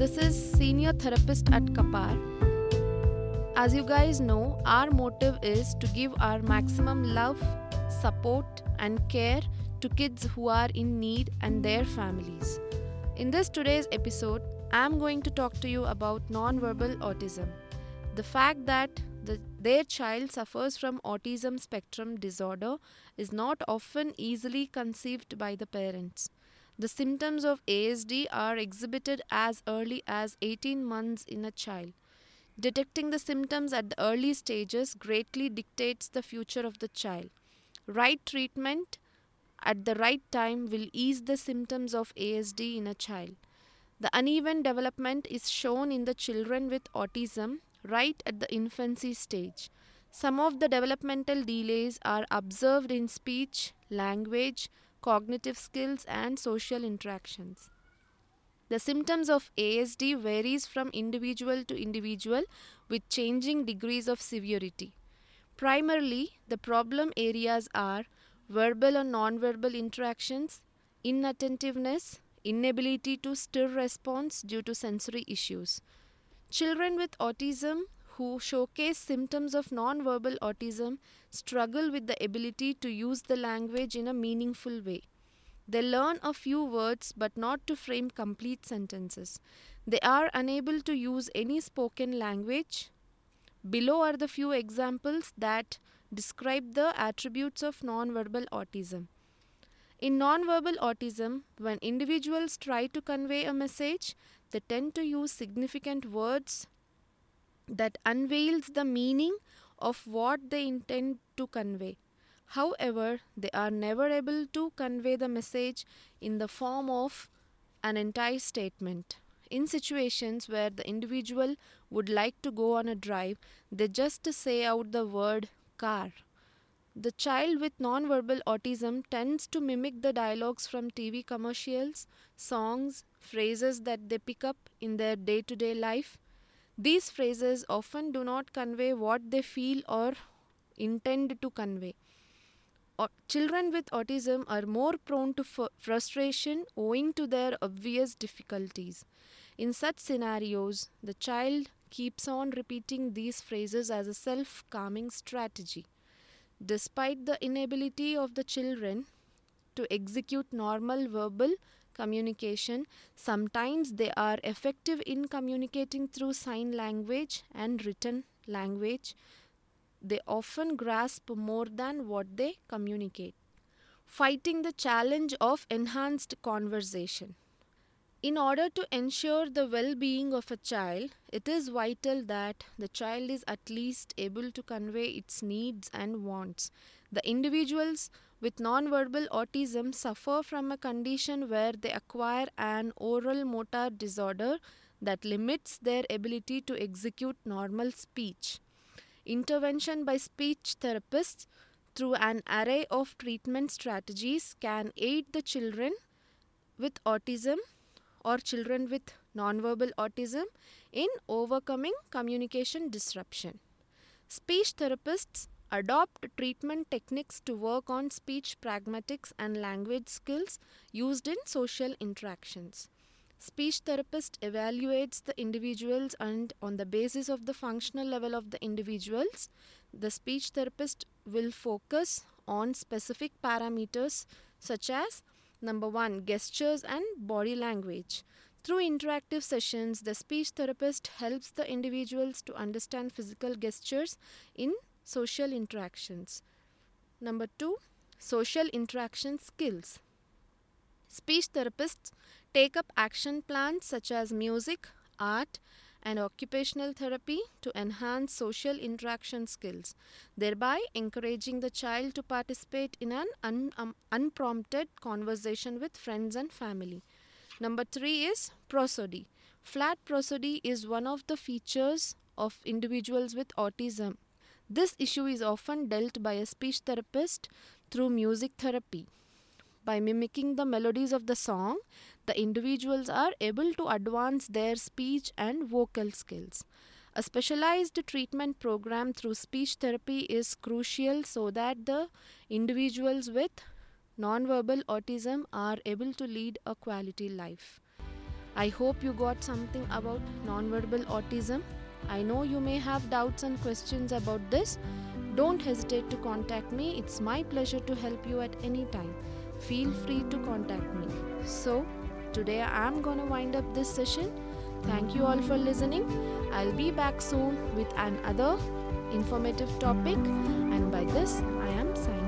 This is senior therapist at CAPAAR. As you guys know, our motive is to give our maximum love, support, and care to kids who are in need and their families. In this today's episode, I am going to talk to you about nonverbal autism. The fact that the, their child suffers from autism spectrum disorder is not often easily conceived by the parents. The symptoms of ASD are exhibited as early as 18 months in a child. Detecting the symptoms at the early stages greatly dictates the future of the child. Right treatment at the right time will ease the symptoms of ASD in a child. The uneven development is shown in the children with autism right at the infancy stage. Some of the developmental delays are observed in speech, language, cognitive skills and social interactions. The symptoms of ASD varies from individual to individual with changing degrees of severity. Primarily, the problem areas are verbal or nonverbal interactions, inattentiveness, inability to stir response due to sensory issues. Children with autism who showcase symptoms of nonverbal autism struggle with the ability to use the language in a meaningful way. They learn a few words but not to frame complete sentences. They are unable to use any spoken language. Below are the few examples that describe the attributes of nonverbal autism. In nonverbal autism, when individuals try to convey a message, they tend to use significant words that unveils the meaning of what they intend to convey. However, they are never able to convey the message in the form of an entire statement. In situations where the individual would like to go on a drive, they just say out the word car. The child with nonverbal autism tends to mimic the dialogues from TV commercials, songs, phrases that they pick up in their day to day life. These phrases often do not convey what they feel or intend to convey. Children with autism are more prone to frustration owing to their obvious difficulties. In such scenarios, the child keeps on repeating these phrases as a self calming strategy. Despite the inability of the children to execute normal verbal communication, sometimes they are effective in communicating through sign language and written language. They often grasp more than what they communicate. Fighting the challenge of enhanced conversation. In order to ensure the well being of a child, it is vital that the child is at least able to convey its needs and wants. The individuals with nonverbal autism suffer from a condition where they acquire an oral motor disorder that limits their ability to execute normal speech. Intervention by speech therapists through an array of treatment strategies can aid the children with autism or children with nonverbal autism in overcoming communication disruption. Speech therapists adopt treatment techniques to work on speech pragmatics and language skills used in social interactions. Speech therapist evaluates the individuals and on the basis of the functional level of the individuals, the speech therapist will focus on specific parameters such as number 1 gestures and body language. Through interactive sessions, the speech therapist helps the individuals to understand physical gestures in social interactions. Number two, social interaction skills. Speech therapists take up action plans such as music, art, and occupational therapy to enhance social interaction skills, thereby encouraging the child to participate in an un- um, unprompted conversation with friends and family. Number three is prosody. Flat prosody is one of the features of individuals with autism. This issue is often dealt by a speech therapist through music therapy. By mimicking the melodies of the song, the individuals are able to advance their speech and vocal skills. A specialized treatment program through speech therapy is crucial so that the individuals with nonverbal autism are able to lead a quality life. I hope you got something about nonverbal autism. I know you may have doubts and questions about this. Don't hesitate to contact me. It's my pleasure to help you at any time. Feel free to contact me. So, today I'm gonna wind up this session. Thank you all for listening. I'll be back soon with another informative topic, and by this, I am signing.